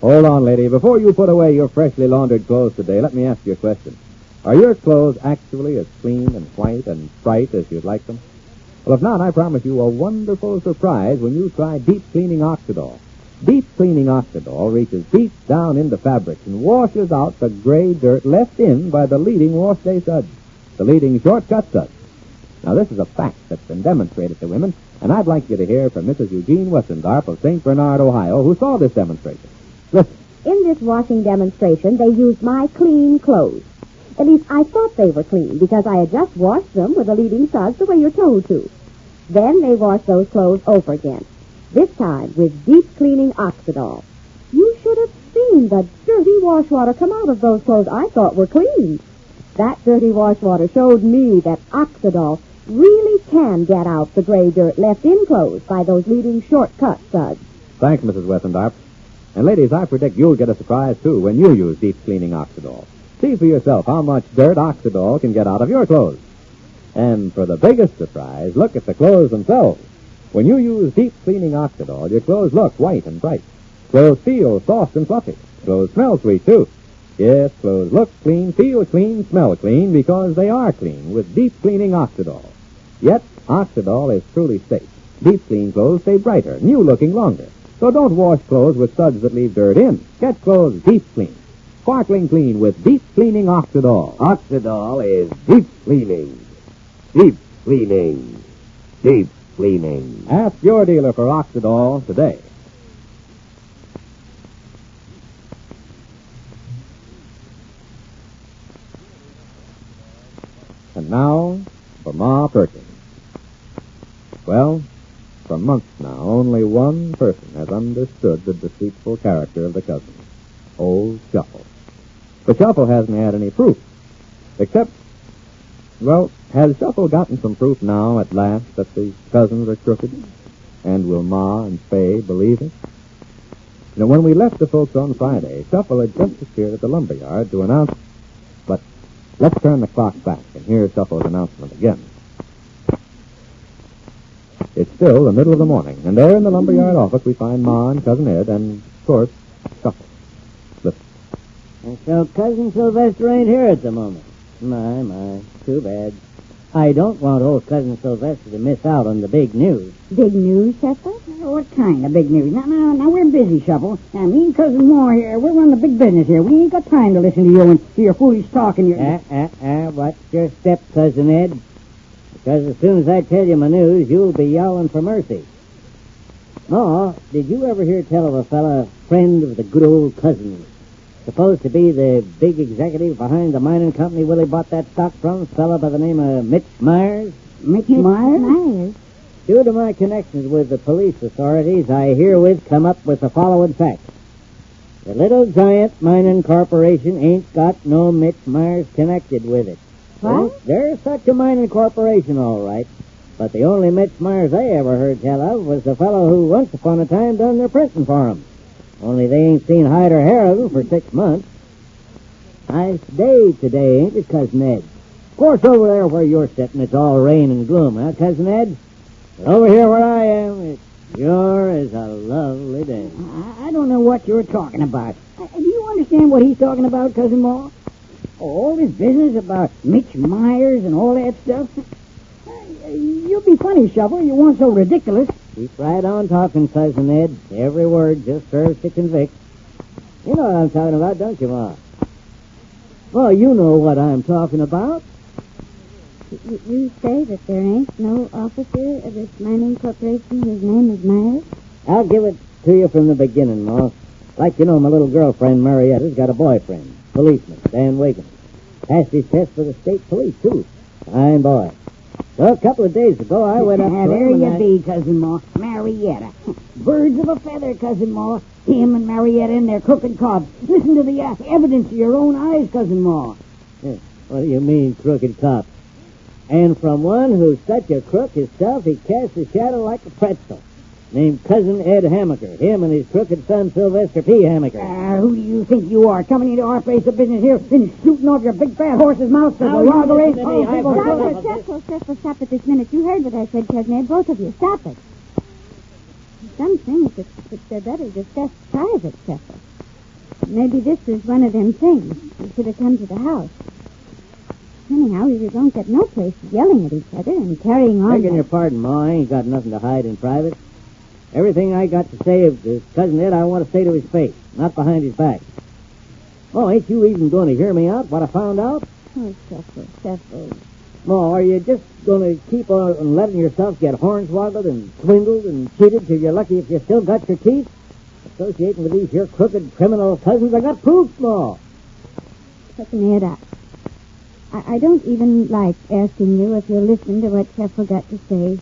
Hold on, lady. Before you put away your freshly laundered clothes today, let me ask you a question. Are your clothes actually as clean and white and bright as you'd like them? Well, if not, I promise you a wonderful surprise when you try deep cleaning Oxydol. Deep cleaning Oxydol reaches deep down into fabrics and washes out the gray dirt left in by the leading wash day suds, the leading shortcut suds. Now, this is a fact that's been demonstrated to women, and I'd like you to hear from Mrs. Eugene Westendorf of St. Bernard, Ohio, who saw this demonstration. Listen. In this washing demonstration, they used my clean clothes. At least I thought they were clean because I had just washed them with the leading suds the way you're told to. Then they washed those clothes over again. This time with deep cleaning Oxydol. You should have seen the dirty wash water come out of those clothes I thought were clean. That dirty wash water showed me that Oxydol really can get out the gray dirt left in clothes by those leading shortcut suds. Thanks, Mrs. Westendorf. And ladies, I predict you'll get a surprise too when you use deep cleaning Oxydol. See for yourself how much dirt Oxydol can get out of your clothes. And for the biggest surprise, look at the clothes themselves. When you use deep cleaning Oxydol, your clothes look white and bright. Clothes feel soft and fluffy. Clothes smell sweet too. Yes, clothes look clean, feel clean, smell clean because they are clean with deep cleaning Oxydol. Yet, Oxydol is truly safe. Deep clean clothes stay brighter, new looking longer. So don't wash clothes with suds that leave dirt in. Get clothes deep clean. Sparkling clean with deep cleaning Oxydol. Oxydol is deep cleaning. Deep cleaning. Deep cleaning. Ask your dealer for Oxydol today. And now for Ma Perkins. Well, for months now, only one person has understood the deceitful character of the cousin, Old Shuffle. But Shuffle hasn't had any proof. Except, well, has Shuffle gotten some proof now at last that the cousins are crooked? And will Ma and Fay believe it? Now, when we left the folks on Friday, Shuffle had just appeared at the lumber yard to announce. But let's turn the clock back and hear Shuffle's announcement again. It's still the middle of the morning, and there in the lumberyard office we find Ma and Cousin Ed and, of course, Shuffle. Listen. And so Cousin Sylvester ain't here at the moment. My, my, too bad. I don't want old Cousin Sylvester to miss out on the big news. Big news, Chester? What kind of big news? Now, now, now, we're busy, Shuffle. Now, me and Cousin Moore here, we're running the big business here. We ain't got time to listen to you and to your foolish talk and your... Ah, ah, ah, watch your step, Cousin Ed. Because as soon as I tell you my news, you'll be yelling for mercy. Ma, did you ever hear tell of a fella, friend of the good old cousins, supposed to be the big executive behind the mining company Willie bought that stock from, a fella by the name of Mitch Myers? Mitch Myers? Myers. Due to my connections with the police authorities, I herewith come up with the following facts. The Little Giant Mining Corporation ain't got no Mitch Myers connected with it. What? Well, there's such a mining corporation, all right. But the only Mitch Myers I ever heard tell of was the fellow who once upon a time done their printing for 'em. Only they ain't seen hide or hair of him for six months. Nice day today, ain't it, Cousin Ed? Of course, over there where you're sitting, it's all rain and gloom, huh, Cousin Ed? But over here where I am, it sure is a lovely day. I, I don't know what you're talking about. Uh, do you understand what he's talking about, Cousin Moore? All this business about Mitch Myers and all that stuff? You'll be funny, Shuffle. You weren't so ridiculous. Keep right on talking, Cousin Ed. Every word just serves to convict. You know what I'm talking about, don't you, Ma? Well, you know what I'm talking about. You, you say that there ain't no officer of this mining corporation whose name is Myers? I'll give it to you from the beginning, Ma. Like you know, my little girlfriend, Marietta's got a boyfriend, policeman, Dan Wiggins. Passed his test for the state police, too. Fine boy. Well, a couple of days ago, I went up to there you I- be, Cousin Moore. Marietta. Birds of a feather, Cousin Moore. Him and Marietta and their crooked cops. Listen to the uh, evidence of your own eyes, Cousin Ma. What do you mean, crooked cops? And from one who's such a crook himself, he casts a shadow like a pretzel. Named Cousin Ed Hamaker. Him and his crooked son, Sylvester P. Hamaker. Uh, who do you think you are, coming into our place of business here and shooting off your big fat horse's mouth to the Now, robbery? listen to me. I've Oh, heard stop enough it. of Cecil, Cecil, stop it this minute. You heard what I said, Cousin Ed. Both of you. Stop it. Some things that, that they're better discussed private, Cecil. Maybe this is one of them things. You should have come to the house. Anyhow, you don't get no place yelling at each other and carrying on. Begging your pardon, Ma, I ain't got nothing to hide in private. Everything I got to say of to Cousin Ed, I want to say to his face, not behind his back. Oh, ain't you even going to hear me out, what I found out? Oh, Cecil, Cecil. Ma, are you just going to keep on letting yourself get hornswoggled and swindled and cheated till you're lucky if you still got your teeth? Associating with these here crooked criminal cousins, I got proof, Ma. Cousin Ed, I, I, I don't even like asking you if you'll listen to what Cecil got to say.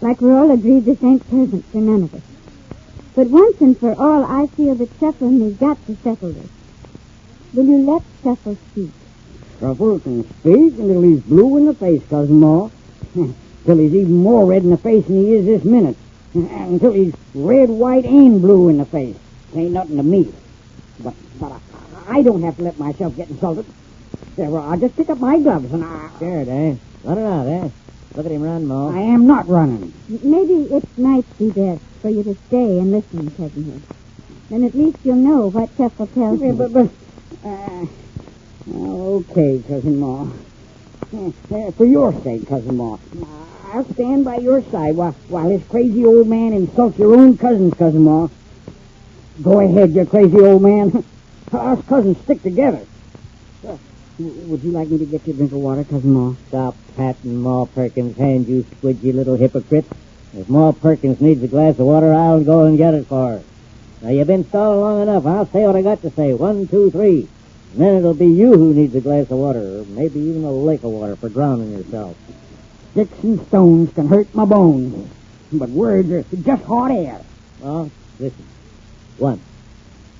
Like we're all agreed this ain't pleasant for none of us. But once and for all, I feel that Cecil and me's got to settle this. Will you let Cecil speak? Shuffle can speak until he's blue in the face, Cousin Ma. Till he's even more red in the face than he is this minute. Until he's red, white, and blue in the face. Ain't nothing to me. But, but I, I don't have to let myself get insulted. There, well, I'll just pick up my gloves and I... Scared, eh? Let it out, eh? Look at him run, Ma. I am not running. Maybe it might be best for you to stay and listen, Cousin Ed. Then at least you'll know what Cecil tells Yeah, you. but, but, uh, okay, Cousin Ma. Uh, for your sake, Cousin Ma. I'll stand by your side while, while this crazy old man insults your own cousins, Cousin Ma. Go ahead, you crazy old man. Us cousins stick together. Would you like me to get you a drink of water, Cousin Ma? Stop patting Ma Perkins' hand, you squidgy little hypocrite. If Ma Perkins needs a glass of water, I'll go and get it for her. Now, you've been stalling long enough. I'll say what I got to say. One, two, three. And then it'll be you who needs a glass of water, or maybe even a lake of water for drowning yourself. Sticks and stones can hurt my bones, but words are just hot air. Well, listen. One.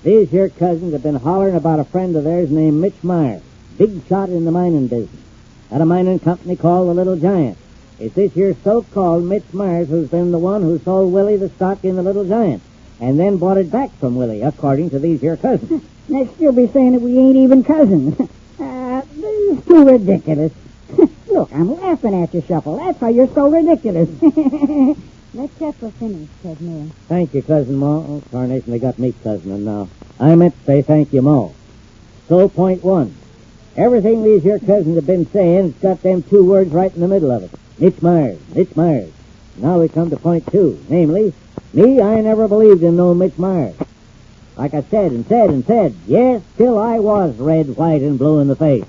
These here cousins have been hollering about a friend of theirs named Mitch Myers, big shot in the mining business, at a mining company called the Little Giant. It's this here so-called Mitch Myers who's been the one who sold Willie the stock in the Little Giant, and then bought it back from Willie, according to these here cousins. Next you'll be saying that we ain't even cousins. uh, this is too ridiculous. Look, I'm laughing at you, Shuffle. That's why you're so ridiculous. Let Cecil finish, Cousin Ed. Thank you, Cousin Ma. Oh, Carnation, they got me cousining now. I meant to say thank you, Ma. So, point one. Everything these here cousins have been saying, it's got them two words right in the middle of it. Mitch Myers, Mitch Myers. Now we come to point two, namely, me, I never believed in no Mitch Myers. Like I said and said and said, yes, till I was red, white, and blue in the face.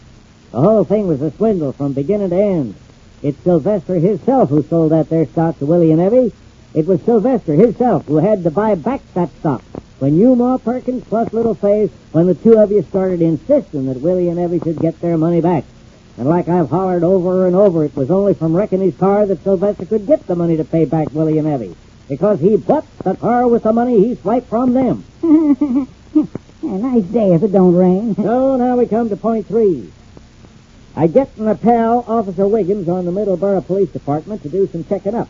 The whole thing was a swindle from beginning to end. It's Sylvester himself who sold that there stock to Willie and Evie. It was Sylvester himself who had to buy back that stock. When you, Ma Perkins, plus Little Faye, when the two of you started insisting that Willie and Evie should get their money back. And like I've hollered over and over, it was only from wrecking his car that Sylvester could get the money to pay back Willie and Evie. Because he bought the car with the money he swiped from them. a nice day if it don't rain. So now we come to point three. I get my pal, Officer Wiggins, on the Middleborough Police Department to do some checking up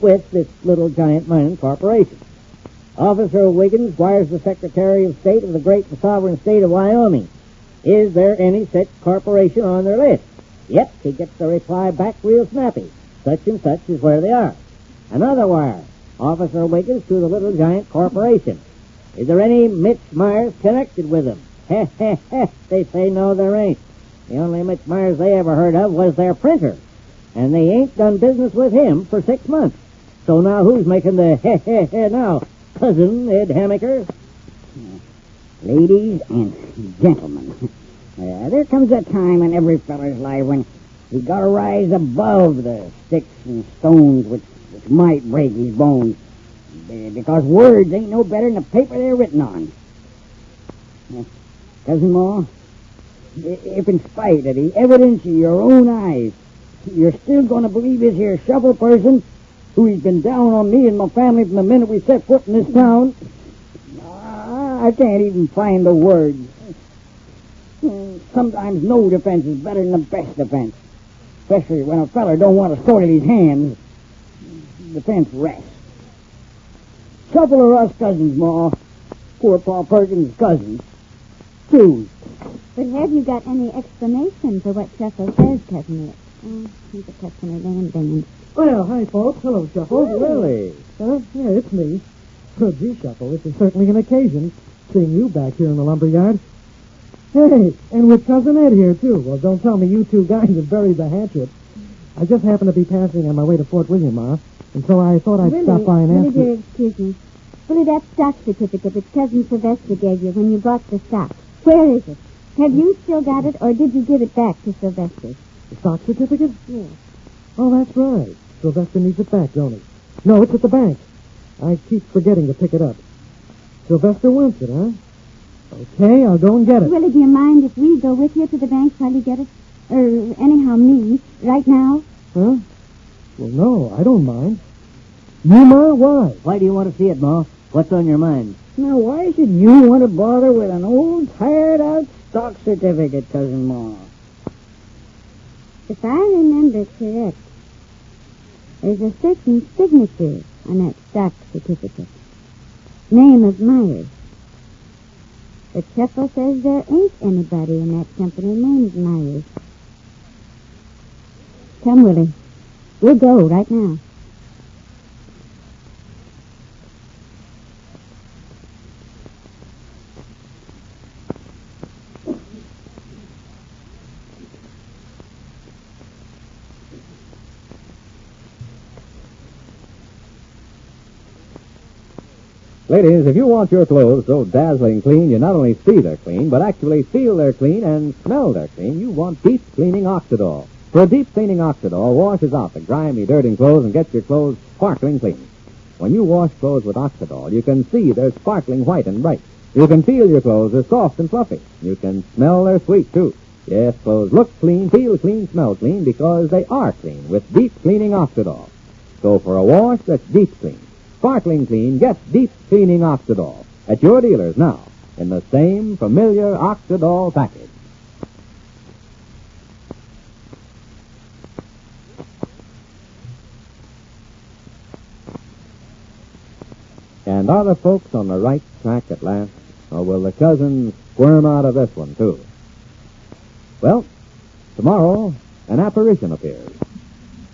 with this little giant mining corporation. Officer Wiggins wires the Secretary of State of the great and sovereign state of Wyoming. Is there any such corporation on their list? Yep, he gets the reply back real snappy. Such and such is where they are. Another wire. Officer Wiggins to the Little Giant Corporation. Is there any Mitch Myers connected with them? Heh, heh, heh. They say no, there ain't. The only Mitch Myers they ever heard of was their printer. And they ain't done business with him for six months. So now who's making the heh, heh, heh now? Cousin Ed Hamaker? Ladies and gentlemen, uh, there comes a time in every feller's life when he got to rise above the sticks and stones which, which might break his bones. Because words ain't no better than the paper they're written on. Cousin Ma, if in spite of the evidence of your own eyes, you're still going to believe this here shovel person who's been down on me and my family from the minute we set foot in this town, I can't even find the words. Sometimes no defense is better than the best defense. Especially when a feller don't want to soil his hands. Defense rests. Shuffle or us cousins, Ma. Poor Pa Perkins' cousins. Choose. But have you got any explanation for what Shuffle says, Cousin Rick? Oh, he's a customer then, then. Well, hi, folks. Hello, Shuffle. Really? Huh? Yeah, it's me. Good, gee, Shuffle. This is certainly an occasion, seeing you back here in the lumber yard. Hey, and with Cousin Ed here, too. Well, don't tell me you two guys have buried the hatchet. I just happened to be passing on my way to Fort William, Ma, and so I thought I'd Willie, stop by and Willie, ask you. dear, excuse me. Willie, that stock certificate that Cousin Sylvester gave you when you bought the stock, where is it? Have you still got it, or did you give it back to Sylvester? The stock certificate? Yes. Oh, that's right. Sylvester needs it back, don't he? No, it's at the bank. I keep forgetting to pick it up. Sylvester wants it, huh? Okay, I'll go and get it. Willie, do you mind if we go with you to the bank while you get it? Or anyhow, me, right now? Huh? Well, no, I don't mind. You, Ma? Why? Why do you want to see it, Ma? What's on your mind? Now, why should you want to bother with an old, tired-out stock certificate, Cousin Ma? If I remember correct, there's a certain signature on that stock certificate. Name of Myers. But Shuffle says there ain't anybody in that company named Myers. Come, Willie. We'll go right now. Ladies, if you want your clothes so dazzling clean you not only see they're clean, but actually feel they're clean and smell they're clean, you want deep cleaning Oxydol. For deep cleaning Oxydol washes out the grimy, dirty clothes and gets your clothes sparkling clean. When you wash clothes with Oxydol, you can see they're sparkling white and bright. You can feel your clothes are soft and fluffy. You can smell they're sweet, too. Yes, clothes look clean, feel clean, smell clean because they are clean with deep cleaning Oxydol. So for a wash that's deep clean, sparkling clean, get deep cleaning Oxydol at your dealers now in the same familiar Oxydol package. And are the folks on the right track at last? Or will the cousins squirm out of this one, too? Well, tomorrow, an apparition appears.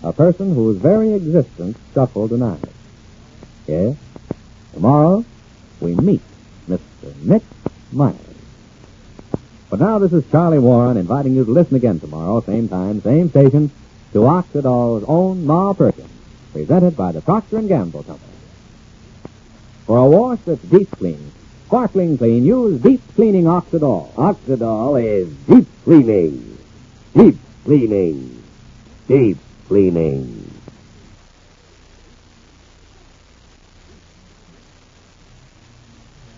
A person whose very existence Shuffle denies. Yes, tomorrow we meet Mr. Mitch Myers. But now this is Charlie Warren inviting you to listen again tomorrow, same time, same station, to Oxydol's own Ma Perkins, presented by the Procter & Gamble Company. For a wash that's deep clean, sparkling clean, use deep cleaning Oxydol. Oxydol is deep cleaning. Deep cleaning. Deep cleaning.